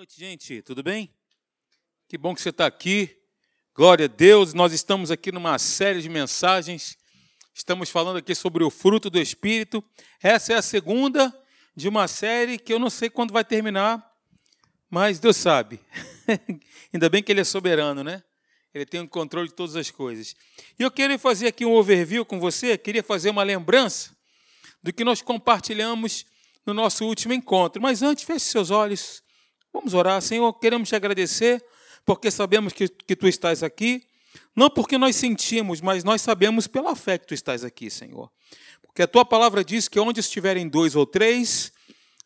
noite, gente. Tudo bem? Que bom que você está aqui. Glória a Deus. Nós estamos aqui numa série de mensagens. Estamos falando aqui sobre o fruto do Espírito. Essa é a segunda de uma série que eu não sei quando vai terminar, mas Deus sabe. Ainda bem que Ele é soberano, né? Ele tem o controle de todas as coisas. E eu queria fazer aqui um overview com você, queria fazer uma lembrança do que nós compartilhamos no nosso último encontro. Mas antes, feche seus olhos. Vamos orar. Senhor, queremos te agradecer, porque sabemos que, que tu estás aqui. Não porque nós sentimos, mas nós sabemos pela fé que tu estás aqui, Senhor. Porque a tua palavra diz que onde estiverem dois ou três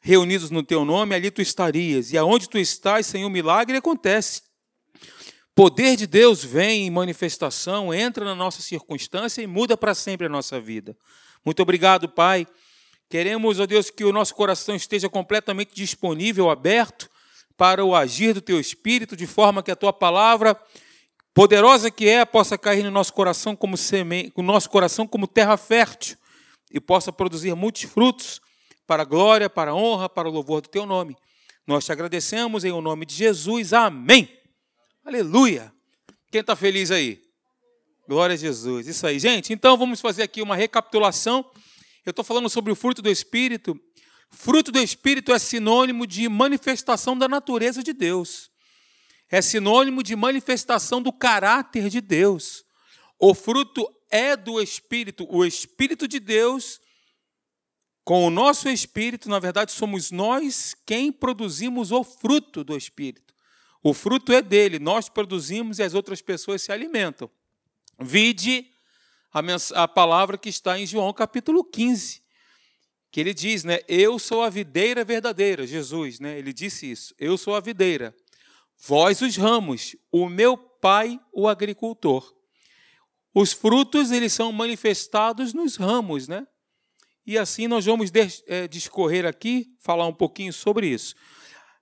reunidos no teu nome, ali tu estarias. E aonde tu estás, Senhor, milagre acontece. Poder de Deus vem em manifestação, entra na nossa circunstância e muda para sempre a nossa vida. Muito obrigado, Pai. Queremos, ó Deus, que o nosso coração esteja completamente disponível, aberto para o agir do teu espírito, de forma que a tua palavra, poderosa que é, possa cair no nosso coração como semente, no nosso coração como terra fértil e possa produzir muitos frutos para a glória, para a honra, para o louvor do teu nome. Nós te agradecemos em o nome de Jesus. Amém. Aleluia. Quem está feliz aí? Glória a Jesus. Isso aí, gente. Então vamos fazer aqui uma recapitulação. Eu estou falando sobre o fruto do Espírito Fruto do Espírito é sinônimo de manifestação da natureza de Deus. É sinônimo de manifestação do caráter de Deus. O fruto é do Espírito. O Espírito de Deus, com o nosso Espírito, na verdade, somos nós quem produzimos o fruto do Espírito. O fruto é dele, nós produzimos e as outras pessoas se alimentam. Vide a, palavra que está em João capítulo 15 que ele diz, né? Eu sou a videira verdadeira, Jesus, né? Ele disse isso. Eu sou a videira. Vós os ramos, o meu pai o agricultor. Os frutos eles são manifestados nos ramos, né? E assim nós vamos é, discorrer aqui, falar um pouquinho sobre isso.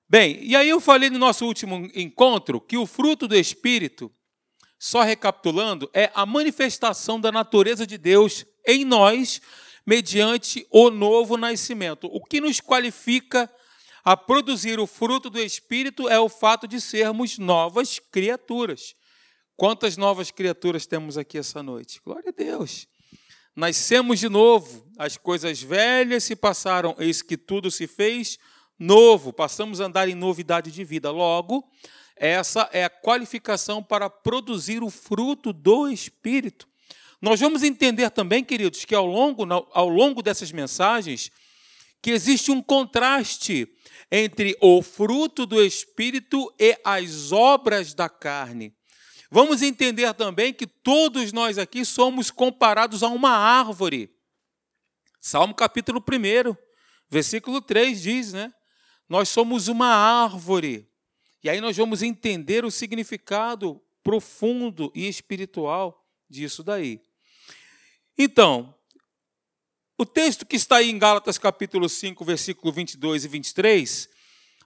Bem, e aí eu falei no nosso último encontro que o fruto do Espírito, só recapitulando, é a manifestação da natureza de Deus em nós mediante o novo nascimento. O que nos qualifica a produzir o fruto do Espírito é o fato de sermos novas criaturas. Quantas novas criaturas temos aqui essa noite? Glória a Deus. Nascemos de novo, as coisas velhas se passaram, eis que tudo se fez novo, passamos a andar em novidade de vida. Logo, essa é a qualificação para produzir o fruto do Espírito. Nós vamos entender também, queridos, que ao longo, ao longo dessas mensagens, que existe um contraste entre o fruto do Espírito e as obras da carne. Vamos entender também que todos nós aqui somos comparados a uma árvore. Salmo capítulo 1, versículo 3 diz, né? Nós somos uma árvore. E aí nós vamos entender o significado profundo e espiritual disso daí. Então, o texto que está aí em Gálatas capítulo 5, versículo 22 e 23,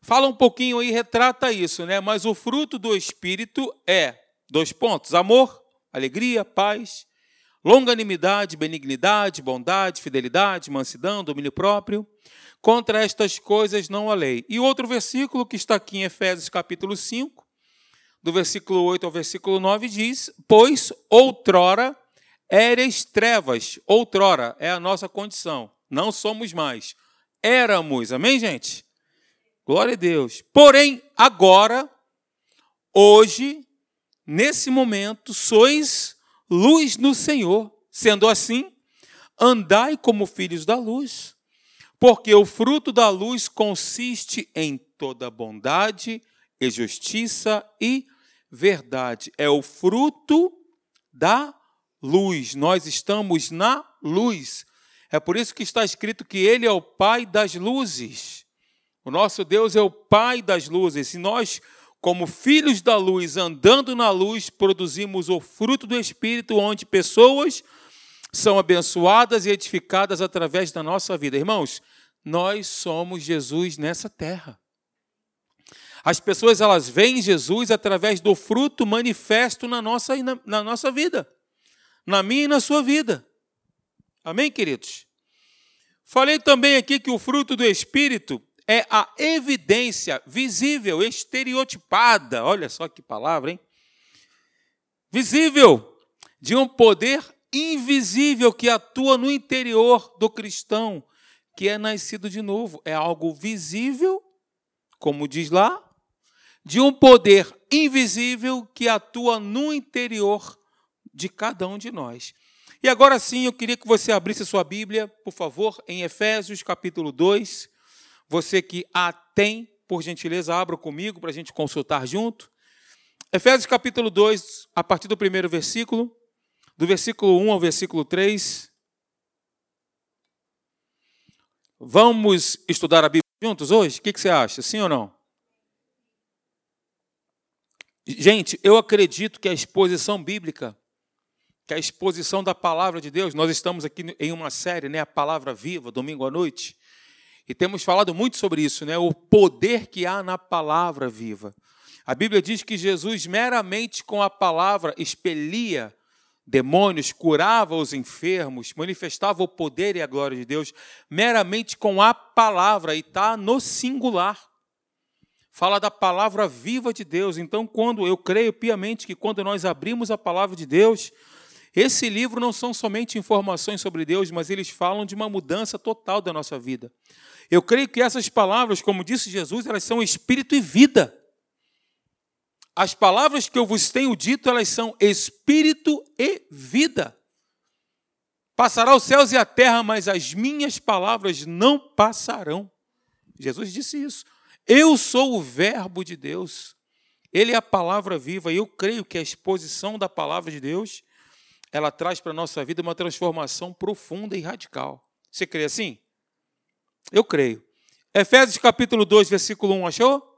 fala um pouquinho e retrata isso, né? Mas o fruto do Espírito é, dois pontos, amor, alegria, paz, longanimidade, benignidade, bondade, fidelidade, mansidão, domínio próprio. Contra estas coisas não há lei. E outro versículo que está aqui em Efésios capítulo 5, do versículo 8 ao versículo 9, diz: Pois outrora Éreis trevas, outrora, é a nossa condição. Não somos mais. Éramos, amém, gente? Glória a Deus. Porém, agora, hoje, nesse momento, sois luz no Senhor. Sendo assim, andai como filhos da luz, porque o fruto da luz consiste em toda bondade e justiça e verdade. É o fruto da luz, nós estamos na luz. É por isso que está escrito que Ele é o Pai das luzes. O nosso Deus é o Pai das luzes. E nós, como filhos da luz, andando na luz, produzimos o fruto do Espírito, onde pessoas são abençoadas e edificadas através da nossa vida. Irmãos, nós somos Jesus nessa terra. As pessoas elas veem Jesus através do fruto manifesto na nossa, na, na nossa vida na minha e na sua vida. Amém, queridos? Falei também aqui que o fruto do Espírito é a evidência visível, estereotipada, olha só que palavra, hein? Visível, de um poder invisível que atua no interior do cristão, que é nascido de novo. É algo visível, como diz lá, de um poder invisível que atua no interior de cada um de nós. E agora sim, eu queria que você abrisse sua Bíblia, por favor, em Efésios capítulo 2. Você que a tem, por gentileza, abra comigo para a gente consultar junto. Efésios capítulo 2, a partir do primeiro versículo, do versículo 1 ao versículo 3. Vamos estudar a Bíblia juntos hoje? O que você acha? Sim ou não? Gente, eu acredito que a exposição bíblica, que a exposição da palavra de Deus, nós estamos aqui em uma série, né, a Palavra Viva, domingo à noite, e temos falado muito sobre isso, né, o poder que há na palavra viva. A Bíblia diz que Jesus meramente com a palavra expelia demônios, curava os enfermos, manifestava o poder e a glória de Deus meramente com a palavra, e está no singular. Fala da palavra viva de Deus. Então, quando eu creio piamente que quando nós abrimos a palavra de Deus, esse livro não são somente informações sobre Deus, mas eles falam de uma mudança total da nossa vida. Eu creio que essas palavras, como disse Jesus, elas são espírito e vida. As palavras que eu vos tenho dito, elas são espírito e vida. Passará os céus e a terra, mas as minhas palavras não passarão. Jesus disse isso. Eu sou o Verbo de Deus. Ele é a palavra viva e eu creio que a exposição da palavra de Deus ela traz para a nossa vida uma transformação profunda e radical. Você crê assim? Eu creio. Efésios capítulo 2, versículo 1, achou?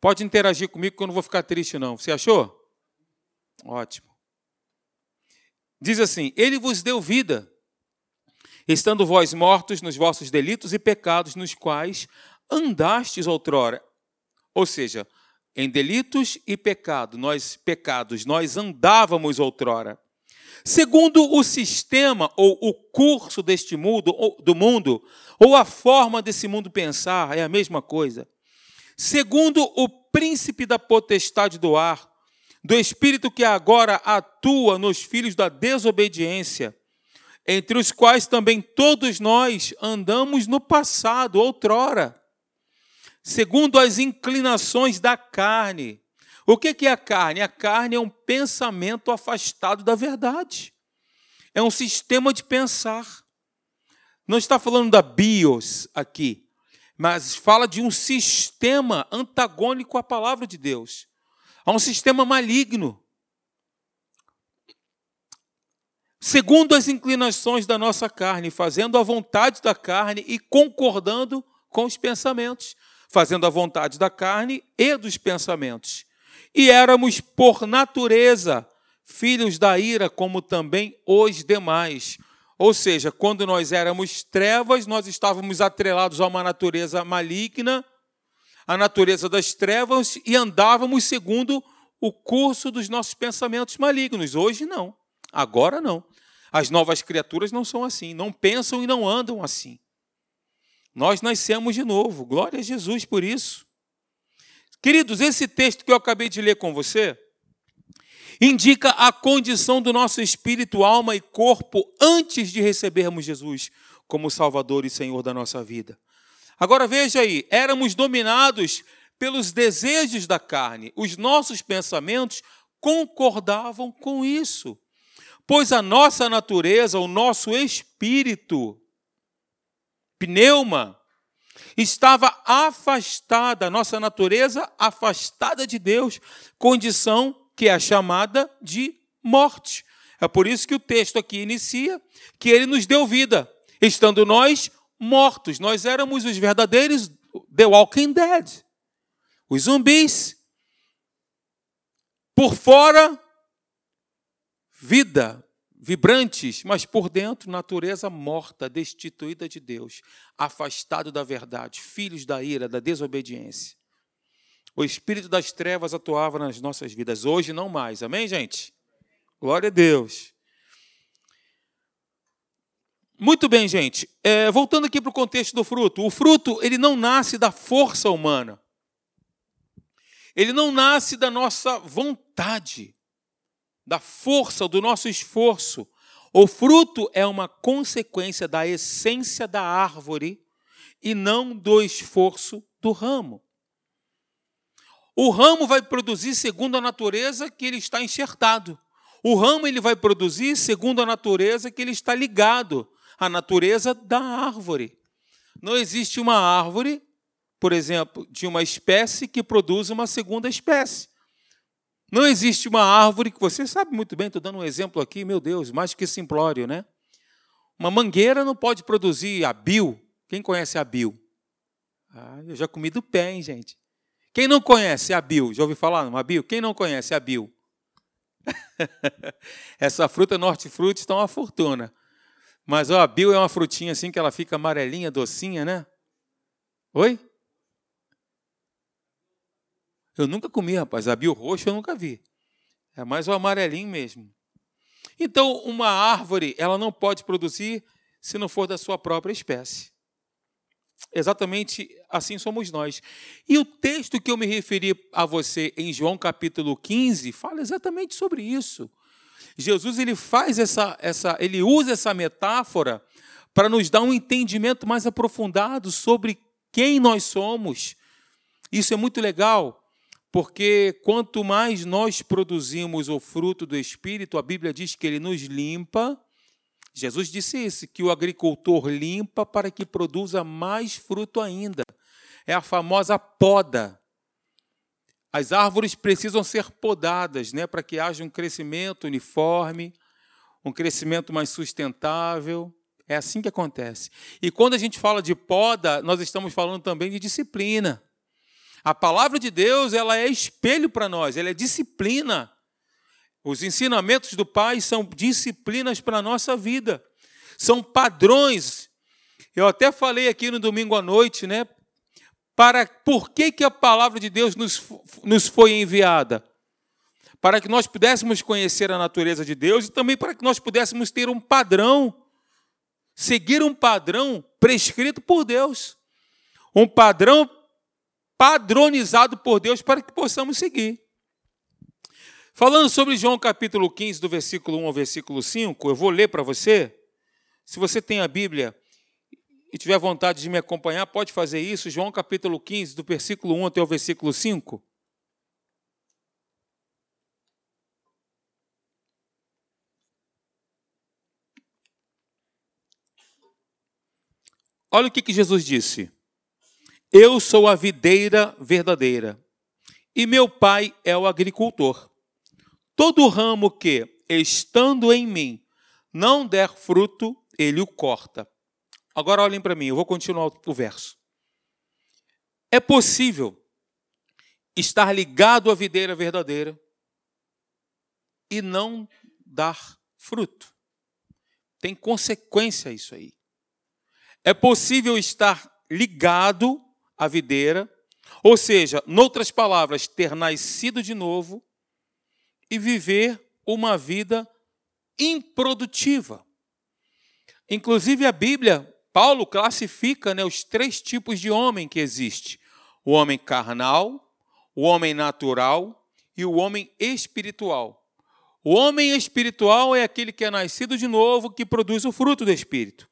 Pode interagir comigo que eu não vou ficar triste, não. Você achou? Ótimo. Diz assim: Ele vos deu vida, estando vós mortos nos vossos delitos e pecados, nos quais andastes outrora. Ou seja, em delitos e pecado, nós pecados, nós andávamos outrora. Segundo o sistema ou o curso deste mundo, do mundo, ou a forma desse mundo pensar, é a mesma coisa segundo o príncipe da potestade do ar, do espírito que agora atua nos filhos da desobediência, entre os quais também todos nós andamos no passado, outrora, segundo as inclinações da carne. O que é a carne? A carne é um pensamento afastado da verdade. É um sistema de pensar. Não está falando da bios aqui mas fala de um sistema antagônico à palavra de Deus. Há um sistema maligno. Segundo as inclinações da nossa carne, fazendo a vontade da carne e concordando com os pensamentos, fazendo a vontade da carne e dos pensamentos. E éramos, por natureza, filhos da ira, como também os demais. Ou seja, quando nós éramos trevas, nós estávamos atrelados a uma natureza maligna, a natureza das trevas, e andávamos segundo o curso dos nossos pensamentos malignos. Hoje não. Agora não. As novas criaturas não são assim, não pensam e não andam assim. Nós nascemos de novo. Glória a Jesus por isso. Queridos, esse texto que eu acabei de ler com você, indica a condição do nosso espírito, alma e corpo antes de recebermos Jesus como Salvador e Senhor da nossa vida. Agora veja aí, éramos dominados pelos desejos da carne, os nossos pensamentos concordavam com isso, pois a nossa natureza, o nosso espírito, pneuma, estava afastada, a nossa natureza afastada de Deus, condição que é chamada de morte. É por isso que o texto aqui inicia que ele nos deu vida, estando nós mortos. Nós éramos os verdadeiros The Walking Dead, os zumbis. Por fora, vida, vibrantes, mas por dentro, natureza morta, destituída de Deus, afastado da verdade, filhos da ira, da desobediência. O espírito das trevas atuava nas nossas vidas. Hoje não mais. Amém, gente? Glória a Deus. Muito bem, gente. É, voltando aqui para o contexto do fruto. O fruto, ele não nasce da força humana. Ele não nasce da nossa vontade, da força, do nosso esforço. O fruto é uma consequência da essência da árvore e não do esforço do ramo. O ramo vai produzir segundo a natureza que ele está enxertado. O ramo ele vai produzir segundo a natureza que ele está ligado à natureza da árvore. Não existe uma árvore, por exemplo, de uma espécie que produza uma segunda espécie. Não existe uma árvore que você sabe muito bem, estou dando um exemplo aqui, meu Deus, mais que simplório, né? Uma mangueira não pode produzir a bio. Quem conhece a bio? Ah, eu já comi do pé, hein, gente? Quem não conhece a bio? Já ouviu falar numa bio? Quem não conhece a bio? Essa fruta norte-fruta está uma fortuna. Mas ó, a é uma frutinha assim que ela fica amarelinha, docinha, né? Oi? Eu nunca comi, rapaz. A bio roxo eu nunca vi. É mais o amarelinho mesmo. Então, uma árvore, ela não pode produzir se não for da sua própria espécie. Exatamente assim somos nós. E o texto que eu me referi a você em João capítulo 15 fala exatamente sobre isso. Jesus ele faz essa, essa ele usa essa metáfora para nos dar um entendimento mais aprofundado sobre quem nós somos. Isso é muito legal, porque quanto mais nós produzimos o fruto do Espírito, a Bíblia diz que ele nos limpa Jesus disse isso, que o agricultor limpa para que produza mais fruto ainda. É a famosa poda. As árvores precisam ser podadas, né, para que haja um crescimento uniforme, um crescimento mais sustentável. É assim que acontece. E quando a gente fala de poda, nós estamos falando também de disciplina. A palavra de Deus, ela é espelho para nós, ela é disciplina. Os ensinamentos do Pai são disciplinas para a nossa vida, são padrões. Eu até falei aqui no domingo à noite, né? Para por que, que a palavra de Deus nos, nos foi enviada? Para que nós pudéssemos conhecer a natureza de Deus e também para que nós pudéssemos ter um padrão, seguir um padrão prescrito por Deus, um padrão padronizado por Deus para que possamos seguir. Falando sobre João capítulo 15, do versículo 1 ao versículo 5, eu vou ler para você. Se você tem a Bíblia e tiver vontade de me acompanhar, pode fazer isso. João capítulo 15, do versículo 1 até o versículo 5. Olha o que, que Jesus disse. Eu sou a videira verdadeira, e meu pai é o agricultor. Todo ramo que, estando em mim, não der fruto, ele o corta. Agora olhem para mim, eu vou continuar o verso. É possível estar ligado à videira verdadeira e não dar fruto. Tem consequência isso aí. É possível estar ligado à videira, ou seja, noutras palavras, ter nascido de novo e viver uma vida improdutiva. Inclusive a Bíblia, Paulo classifica né, os três tipos de homem que existe: o homem carnal, o homem natural e o homem espiritual. O homem espiritual é aquele que é nascido de novo, que produz o fruto do espírito.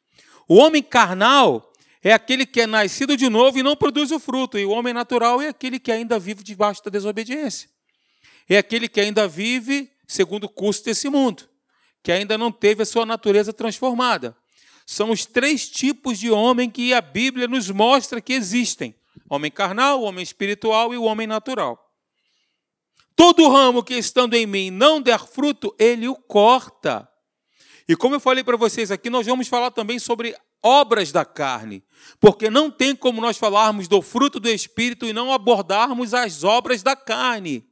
O homem carnal é aquele que é nascido de novo e não produz o fruto, e o homem natural é aquele que ainda vive debaixo da desobediência é aquele que ainda vive segundo o curso desse mundo, que ainda não teve a sua natureza transformada. São os três tipos de homem que a Bíblia nos mostra que existem: homem carnal, homem espiritual e o homem natural. Todo ramo que estando em mim não der fruto, ele o corta. E como eu falei para vocês aqui, nós vamos falar também sobre obras da carne, porque não tem como nós falarmos do fruto do Espírito e não abordarmos as obras da carne.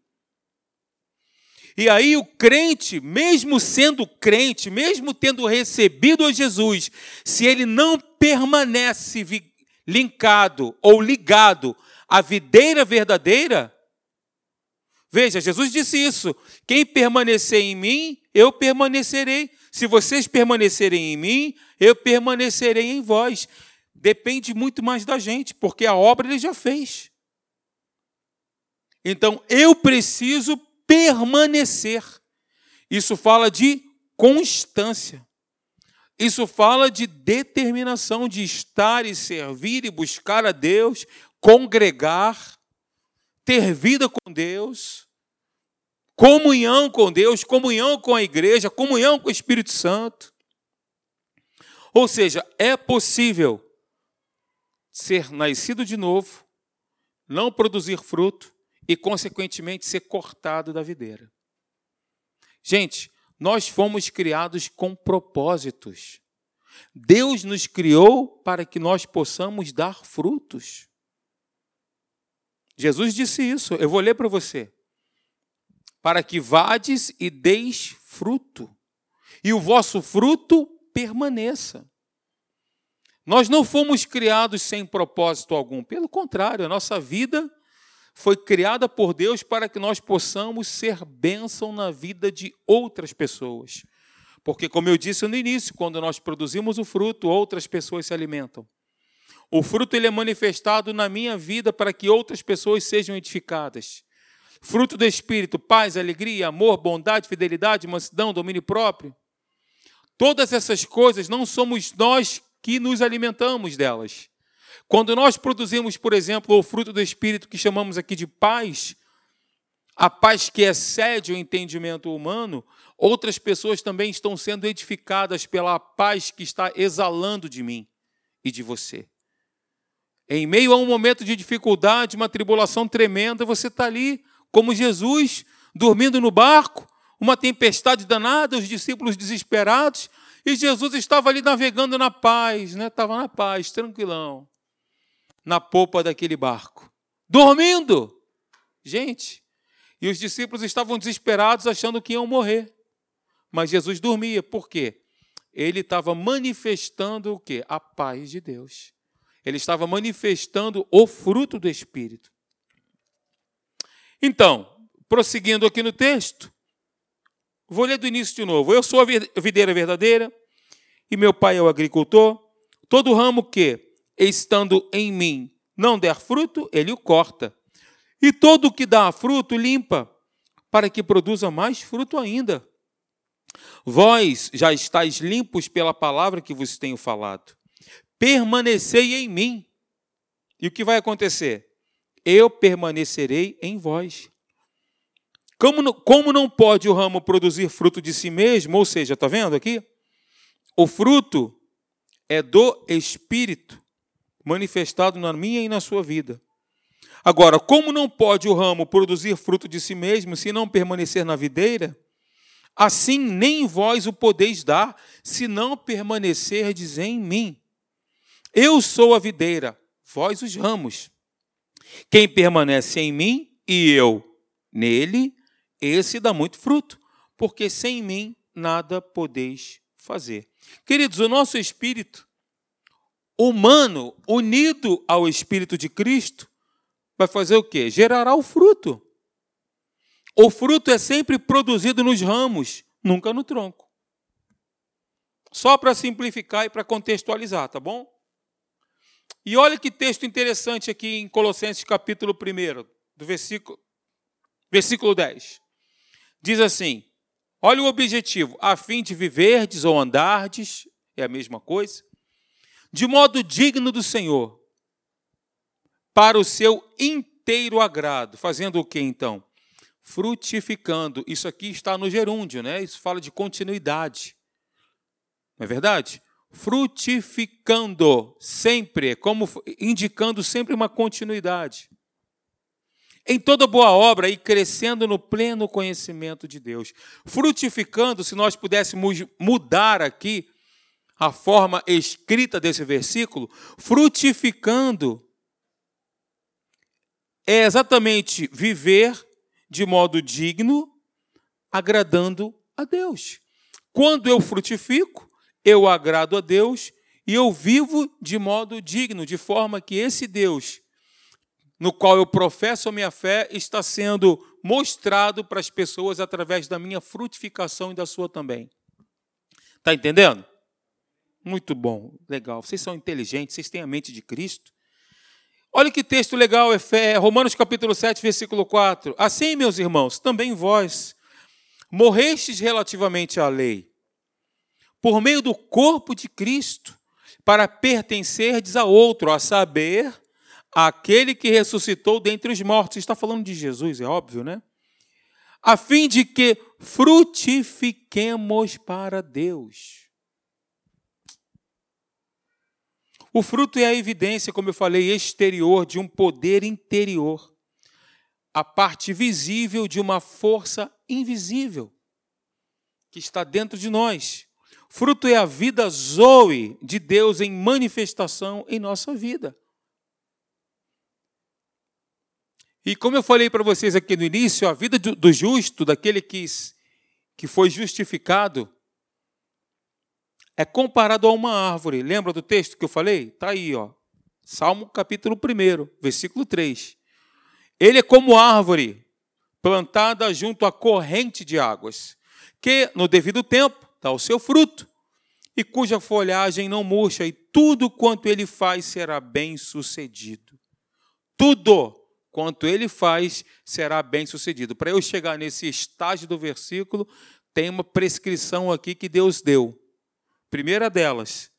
E aí o crente, mesmo sendo crente, mesmo tendo recebido a Jesus, se ele não permanece linkado ou ligado à videira verdadeira, veja, Jesus disse isso: quem permanecer em mim, eu permanecerei. Se vocês permanecerem em mim, eu permanecerei em vós. Depende muito mais da gente, porque a obra ele já fez. Então, eu preciso permanecer. Isso fala de constância. Isso fala de determinação de estar e servir e buscar a Deus, congregar, ter vida com Deus, comunhão com Deus, comunhão com a igreja, comunhão com o Espírito Santo. Ou seja, é possível ser nascido de novo, não produzir fruto e, consequentemente, ser cortado da videira. Gente, nós fomos criados com propósitos. Deus nos criou para que nós possamos dar frutos. Jesus disse isso, eu vou ler para você. Para que vades e deis fruto, e o vosso fruto permaneça. Nós não fomos criados sem propósito algum, pelo contrário, a nossa vida foi criada por Deus para que nós possamos ser bênção na vida de outras pessoas. Porque, como eu disse no início, quando nós produzimos o fruto, outras pessoas se alimentam. O fruto ele é manifestado na minha vida para que outras pessoas sejam edificadas. Fruto do Espírito, paz, alegria, amor, bondade, fidelidade, mansidão, domínio próprio. Todas essas coisas não somos nós que nos alimentamos delas. Quando nós produzimos, por exemplo, o fruto do Espírito que chamamos aqui de paz, a paz que excede o entendimento humano, outras pessoas também estão sendo edificadas pela paz que está exalando de mim e de você. Em meio a um momento de dificuldade, uma tribulação tremenda, você está ali, como Jesus, dormindo no barco, uma tempestade danada, os discípulos desesperados, e Jesus estava ali navegando na paz, né? estava na paz, tranquilão na popa daquele barco, dormindo. Gente, e os discípulos estavam desesperados, achando que iam morrer. Mas Jesus dormia, por quê? Ele estava manifestando o quê? A paz de Deus. Ele estava manifestando o fruto do Espírito. Então, prosseguindo aqui no texto, vou ler do início de novo. Eu sou a videira verdadeira e meu pai é o agricultor. Todo ramo que, estando em mim, não der fruto, ele o corta. E todo o que dá fruto, limpa, para que produza mais fruto ainda. Vós já estáis limpos pela palavra que vos tenho falado. Permanecei em mim. E o que vai acontecer? Eu permanecerei em vós. Como não, como não pode o ramo produzir fruto de si mesmo, ou seja, está vendo aqui? O fruto é do Espírito manifestado na minha e na sua vida. Agora, como não pode o ramo produzir fruto de si mesmo se não permanecer na videira? Assim nem vós o podeis dar, se não permanecerdes em mim. Eu sou a videira, vós os ramos. Quem permanece em mim e eu nele, esse dá muito fruto, porque sem mim nada podeis fazer. Queridos, o nosso espírito humano unido ao Espírito de Cristo vai fazer o quê? Gerará o fruto. O fruto é sempre produzido nos ramos, nunca no tronco. Só para simplificar e para contextualizar, tá bom? E olha que texto interessante aqui em Colossenses capítulo 1, do versículo, versículo 10. Diz assim: olha o objetivo, a fim de viverdes ou andardes, é a mesma coisa, de modo digno do Senhor, para o seu inteiro agrado. Fazendo o que então? Frutificando. Isso aqui está no gerúndio, né? Isso fala de continuidade. Não é verdade? Frutificando sempre, como indicando sempre uma continuidade. Em toda boa obra e crescendo no pleno conhecimento de Deus. Frutificando, se nós pudéssemos mudar aqui, a forma escrita desse versículo, frutificando é exatamente viver de modo digno, agradando a Deus. Quando eu frutifico, eu agrado a Deus e eu vivo de modo digno, de forma que esse Deus, no qual eu professo a minha fé, está sendo mostrado para as pessoas através da minha frutificação e da sua também. Está entendendo? Muito bom, legal. Vocês são inteligentes, vocês têm a mente de Cristo. Olha que texto legal, é Romanos capítulo 7, versículo 4. Assim, meus irmãos, também vós morrestes relativamente à lei, por meio do corpo de Cristo, para pertencerdes a outro, a saber, aquele que ressuscitou dentre os mortos. Está falando de Jesus, é óbvio, né? A fim de que frutifiquemos para Deus. O fruto é a evidência, como eu falei, exterior de um poder interior, a parte visível de uma força invisível que está dentro de nós. Fruto é a vida zoe de Deus em manifestação em nossa vida. E como eu falei para vocês aqui no início, a vida do justo, daquele que, que foi justificado, é comparado a uma árvore. Lembra do texto que eu falei? Está aí, ó. Salmo capítulo 1, versículo 3. Ele é como árvore plantada junto à corrente de águas, que no devido tempo dá o seu fruto, e cuja folhagem não murcha, e tudo quanto ele faz será bem sucedido. Tudo quanto ele faz será bem sucedido. Para eu chegar nesse estágio do versículo, tem uma prescrição aqui que Deus deu. Primeira delas,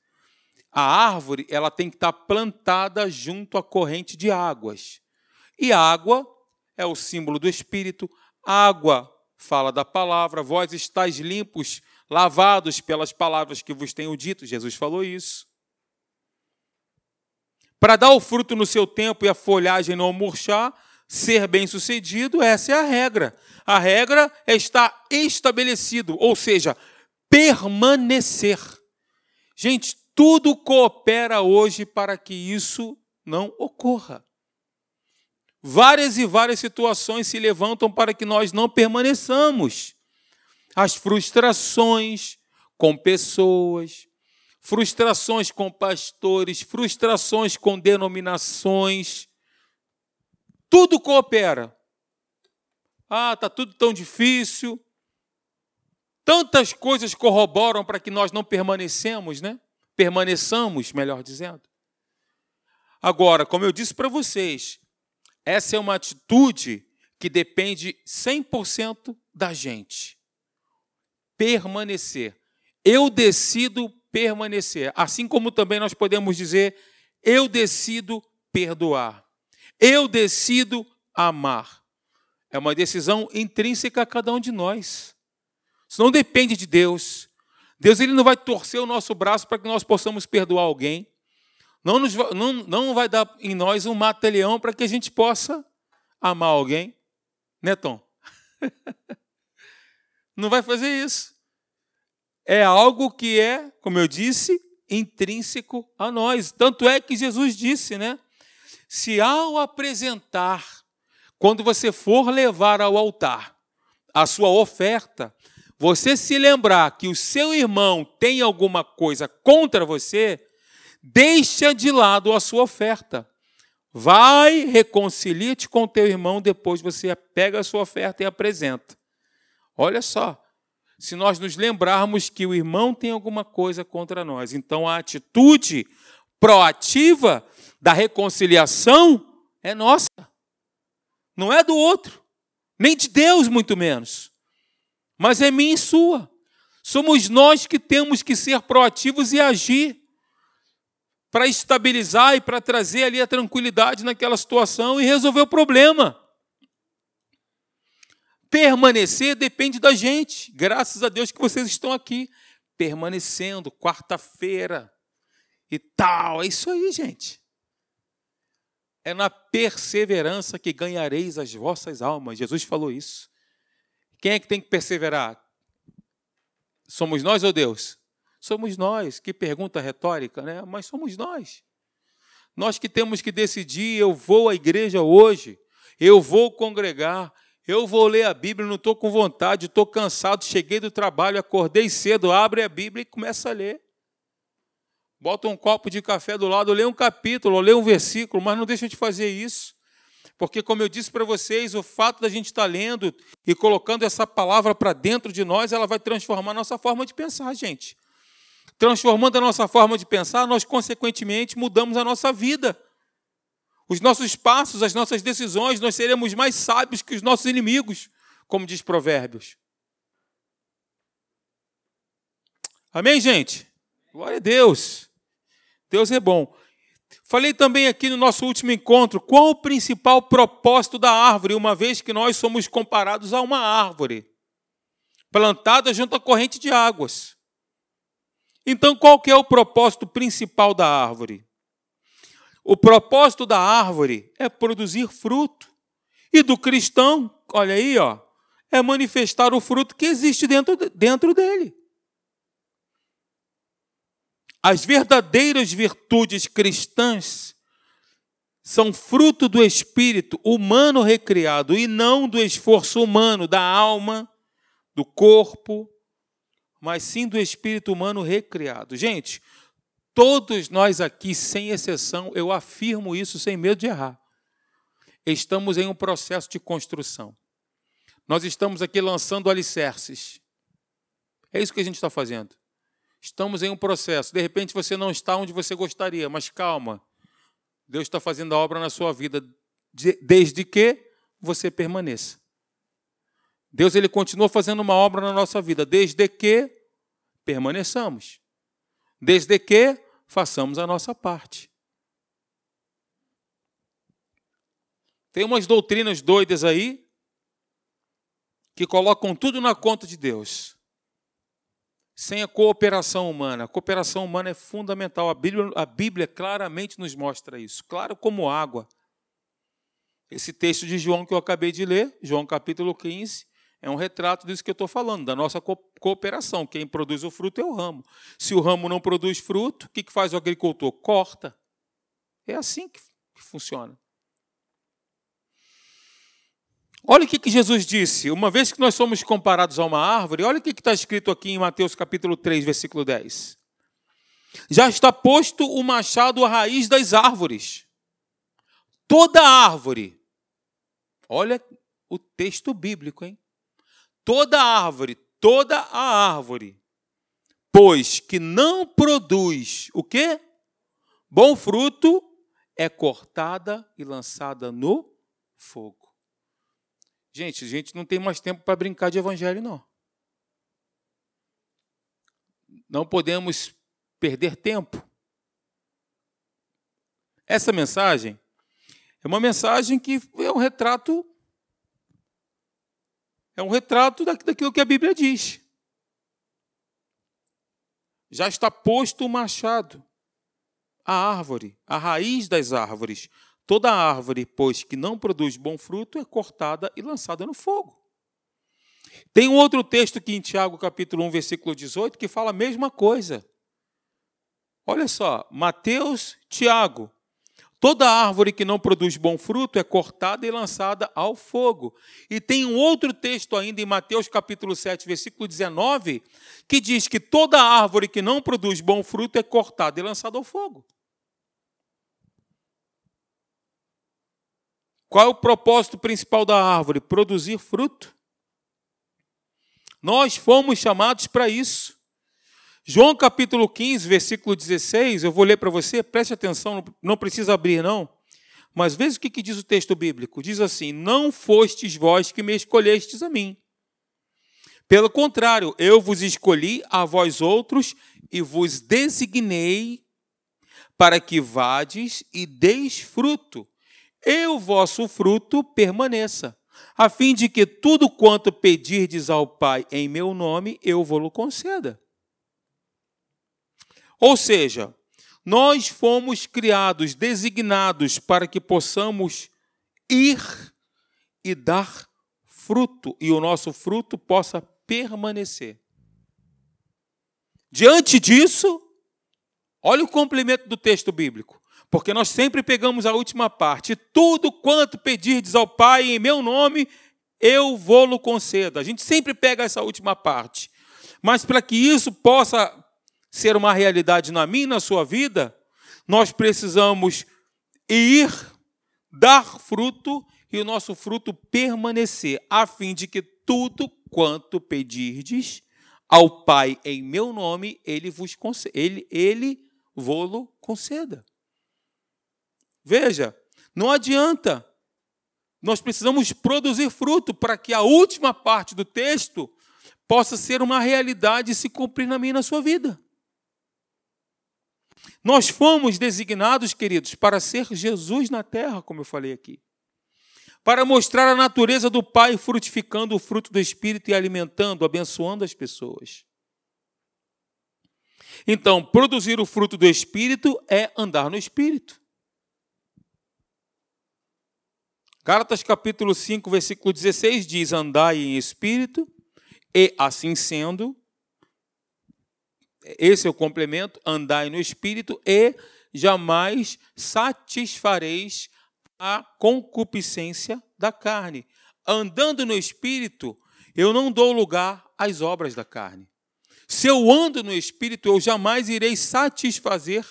a árvore ela tem que estar plantada junto à corrente de águas. E água é o símbolo do Espírito, água fala da palavra, vós estáis limpos, lavados pelas palavras que vos tenho dito. Jesus falou isso. Para dar o fruto no seu tempo e a folhagem não murchar, ser bem-sucedido, essa é a regra. A regra está estabelecido, ou seja, permanecer. Gente, tudo coopera hoje para que isso não ocorra. Várias e várias situações se levantam para que nós não permaneçamos. As frustrações com pessoas, frustrações com pastores, frustrações com denominações, tudo coopera. Ah, está tudo tão difícil, Tantas coisas corroboram para que nós não permanecemos, né? Permaneçamos, melhor dizendo. Agora, como eu disse para vocês, essa é uma atitude que depende 100% da gente. Permanecer. Eu decido permanecer. Assim como também nós podemos dizer, eu decido perdoar. Eu decido amar. É uma decisão intrínseca a cada um de nós. Isso não depende de Deus. Deus ele não vai torcer o nosso braço para que nós possamos perdoar alguém. Não, nos, não, não vai dar em nós um mata-leão para que a gente possa amar alguém. Né, Tom? não vai fazer isso. É algo que é, como eu disse, intrínseco a nós. Tanto é que Jesus disse, né? Se ao apresentar, quando você for levar ao altar a sua oferta, você se lembrar que o seu irmão tem alguma coisa contra você, deixa de lado a sua oferta. Vai, reconcilia-te com teu irmão, depois você pega a sua oferta e apresenta. Olha só, se nós nos lembrarmos que o irmão tem alguma coisa contra nós, então a atitude proativa da reconciliação é nossa, não é do outro, nem de Deus, muito menos mas é minha e sua. Somos nós que temos que ser proativos e agir para estabilizar e para trazer ali a tranquilidade naquela situação e resolver o problema. Permanecer depende da gente. Graças a Deus que vocês estão aqui permanecendo quarta-feira e tal. É isso aí, gente. É na perseverança que ganhareis as vossas almas. Jesus falou isso. Quem é que tem que perseverar? Somos nós ou Deus? Somos nós. Que pergunta retórica, né? Mas somos nós. Nós que temos que decidir: eu vou à igreja hoje, eu vou congregar, eu vou ler a Bíblia, não estou com vontade, estou cansado, cheguei do trabalho, acordei cedo, abre a Bíblia e começa a ler. Bota um copo de café do lado, lê um capítulo, lê um versículo, mas não deixa de fazer isso. Porque, como eu disse para vocês, o fato da gente estar tá lendo e colocando essa palavra para dentro de nós, ela vai transformar a nossa forma de pensar, gente. transformando a nossa forma de pensar, nós consequentemente mudamos a nossa vida. Os nossos passos, as nossas decisões, nós seremos mais sábios que os nossos inimigos, como diz Provérbios. Amém, gente? Glória a Deus. Deus é bom. Falei também aqui no nosso último encontro qual o principal propósito da árvore, uma vez que nós somos comparados a uma árvore plantada junto à corrente de águas. Então, qual que é o propósito principal da árvore? O propósito da árvore é produzir fruto. E do cristão, olha aí, ó, é manifestar o fruto que existe dentro, dentro dele. As verdadeiras virtudes cristãs são fruto do espírito humano recriado e não do esforço humano, da alma, do corpo, mas sim do espírito humano recriado. Gente, todos nós aqui, sem exceção, eu afirmo isso sem medo de errar, estamos em um processo de construção. Nós estamos aqui lançando alicerces. É isso que a gente está fazendo. Estamos em um processo. De repente você não está onde você gostaria, mas calma. Deus está fazendo a obra na sua vida, desde que você permaneça. Deus ele continua fazendo uma obra na nossa vida, desde que permaneçamos. Desde que façamos a nossa parte. Tem umas doutrinas doidas aí que colocam tudo na conta de Deus. Sem a cooperação humana. A cooperação humana é fundamental. A Bíblia, a Bíblia claramente nos mostra isso. Claro como água. Esse texto de João que eu acabei de ler, João capítulo 15, é um retrato disso que eu estou falando, da nossa cooperação. Quem produz o fruto é o ramo. Se o ramo não produz fruto, o que faz o agricultor? Corta. É assim que funciona. Olha o que Jesus disse. Uma vez que nós somos comparados a uma árvore, olha o que está escrito aqui em Mateus capítulo 3, versículo 10. Já está posto o machado à raiz das árvores. Toda árvore. Olha o texto bíblico, hein? Toda árvore, toda a árvore, pois que não produz o quê? Bom fruto, é cortada e lançada no fogo. Gente, a gente não tem mais tempo para brincar de evangelho, não. Não podemos perder tempo. Essa mensagem é uma mensagem que é um retrato é um retrato daquilo que a Bíblia diz. Já está posto o machado, a árvore, a raiz das árvores. Toda árvore, pois, que não produz bom fruto, é cortada e lançada no fogo. Tem um outro texto aqui em Tiago, capítulo 1, versículo 18, que fala a mesma coisa. Olha só, Mateus, Tiago, Toda árvore que não produz bom fruto é cortada e lançada ao fogo. E tem um outro texto ainda em Mateus capítulo 7, versículo 19, que diz que toda árvore que não produz bom fruto é cortada e lançada ao fogo. Qual é o propósito principal da árvore? Produzir fruto. Nós fomos chamados para isso. João capítulo 15, versículo 16, eu vou ler para você, preste atenção, não precisa abrir não. Mas veja o que, que diz o texto bíblico. Diz assim: Não fostes vós que me escolhestes a mim. Pelo contrário, eu vos escolhi a vós outros e vos designei para que vades e deis fruto, e o vosso fruto permaneça, a fim de que tudo quanto pedirdes ao Pai em meu nome, eu vou-lo conceda. Ou seja, nós fomos criados, designados para que possamos ir e dar fruto, e o nosso fruto possa permanecer. Diante disso, olha o complemento do texto bíblico, porque nós sempre pegamos a última parte: tudo quanto pedirdes ao Pai em meu nome, eu vou-lo concedo. A gente sempre pega essa última parte. Mas para que isso possa ser uma realidade na minha e na sua vida, nós precisamos ir, dar fruto e o nosso fruto permanecer, a fim de que tudo quanto pedirdes ao Pai em meu nome, ele vos conceda, ele, ele vô-lo conceda. Veja, não adianta. Nós precisamos produzir fruto para que a última parte do texto possa ser uma realidade e se cumprir na minha e na sua vida. Nós fomos designados, queridos, para ser Jesus na terra, como eu falei aqui. Para mostrar a natureza do Pai frutificando o fruto do Espírito e alimentando, abençoando as pessoas. Então, produzir o fruto do Espírito é andar no Espírito. Gálatas capítulo 5, versículo 16 diz: Andai em espírito, e assim sendo, esse é o complemento, andai no espírito e jamais satisfareis a concupiscência da carne. Andando no espírito, eu não dou lugar às obras da carne. Se eu ando no espírito, eu jamais irei satisfazer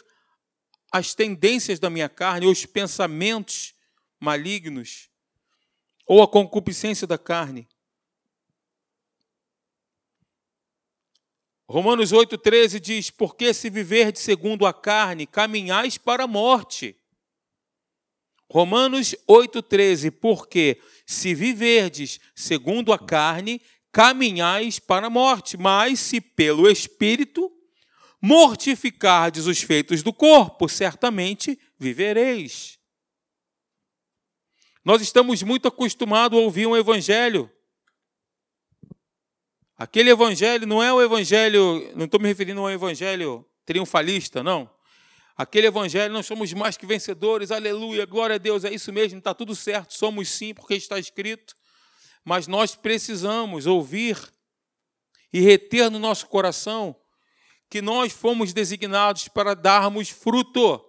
as tendências da minha carne, os pensamentos malignos, ou a concupiscência da carne. Romanos 8,13 diz: Porque se viver de segundo a carne, caminhais para a morte. Romanos 8,13: Porque se viverdes segundo a carne, caminhais para a morte, mas se pelo Espírito mortificardes os feitos do corpo, certamente vivereis. Nós estamos muito acostumados a ouvir um evangelho Aquele evangelho não é o evangelho, não estou me referindo ao evangelho triunfalista, não. Aquele evangelho, nós somos mais que vencedores, aleluia, glória a Deus, é isso mesmo, está tudo certo, somos sim, porque está escrito. Mas nós precisamos ouvir e reter no nosso coração que nós fomos designados para darmos fruto,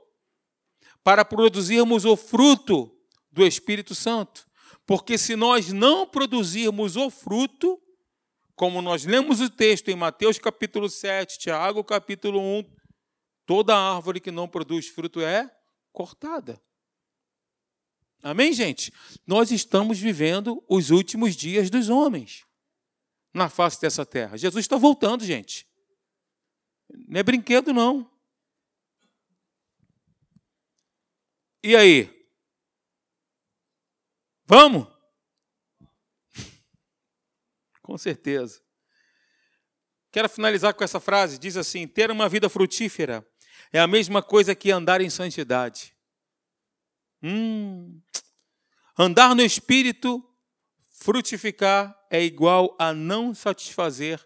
para produzirmos o fruto do Espírito Santo. Porque se nós não produzirmos o fruto, como nós lemos o texto em Mateus capítulo 7, Tiago capítulo 1, toda árvore que não produz fruto é cortada. Amém, gente? Nós estamos vivendo os últimos dias dos homens na face dessa terra. Jesus está voltando, gente. Não é brinquedo, não. E aí? Vamos? Com certeza. Quero finalizar com essa frase: diz assim: ter uma vida frutífera é a mesma coisa que andar em santidade. Hum. Andar no espírito, frutificar, é igual a não satisfazer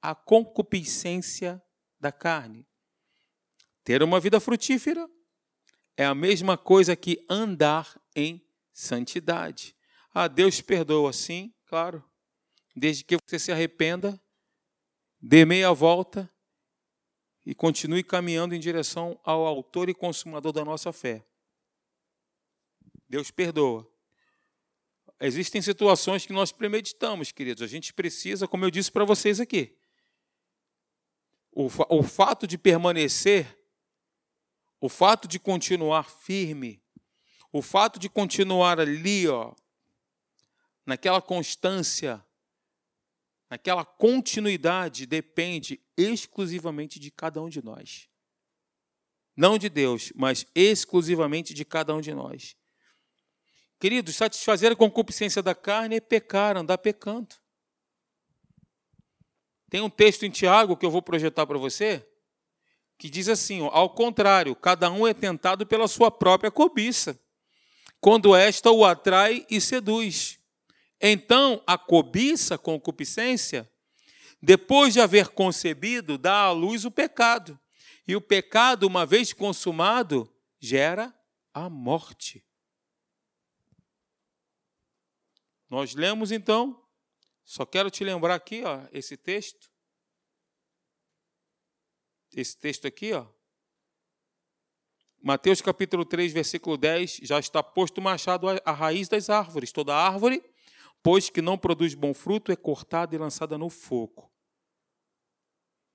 a concupiscência da carne. Ter uma vida frutífera é a mesma coisa que andar em santidade. Ah, Deus perdoa, sim, claro desde que você se arrependa, dê meia volta e continue caminhando em direção ao autor e consumador da nossa fé. Deus perdoa. Existem situações que nós premeditamos, queridos. A gente precisa, como eu disse para vocês aqui, o, o fato de permanecer, o fato de continuar firme, o fato de continuar ali, ó, naquela constância, Aquela continuidade depende exclusivamente de cada um de nós. Não de Deus, mas exclusivamente de cada um de nós. Queridos, satisfazer a concupiscência da carne é pecar, andar pecando. Tem um texto em Tiago que eu vou projetar para você, que diz assim: ó, ao contrário, cada um é tentado pela sua própria cobiça, quando esta o atrai e seduz. Então, a cobiça, concupiscência, depois de haver concebido, dá à luz o pecado. E o pecado, uma vez consumado, gera a morte. Nós lemos então, só quero te lembrar aqui, ó, esse texto. Esse texto aqui, ó. Mateus capítulo 3, versículo 10, já está posto o machado à raiz das árvores. Toda árvore pois que não produz bom fruto, é cortada e lançada no fogo.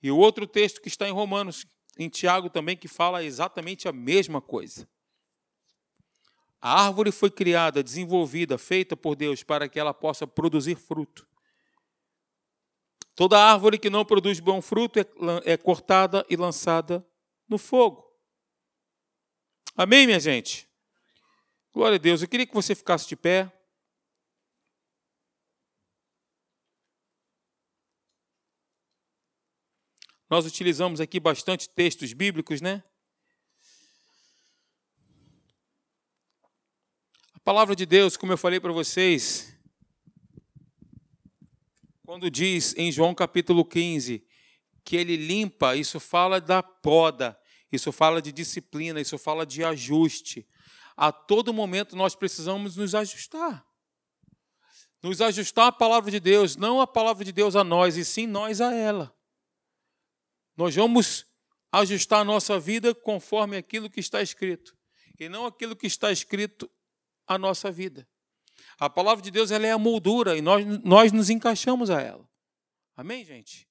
E o outro texto que está em Romanos, em Tiago também, que fala exatamente a mesma coisa. A árvore foi criada, desenvolvida, feita por Deus para que ela possa produzir fruto. Toda árvore que não produz bom fruto é, é cortada e lançada no fogo. Amém, minha gente? Glória a Deus. Eu queria que você ficasse de pé. Nós utilizamos aqui bastante textos bíblicos, né? A palavra de Deus, como eu falei para vocês, quando diz em João capítulo 15 que ele limpa, isso fala da poda, isso fala de disciplina, isso fala de ajuste. A todo momento nós precisamos nos ajustar. Nos ajustar à palavra de Deus, não a palavra de Deus a nós, e sim nós a ela. Nós vamos ajustar a nossa vida conforme aquilo que está escrito, e não aquilo que está escrito a nossa vida. A palavra de Deus ela é a moldura e nós, nós nos encaixamos a ela. Amém, gente?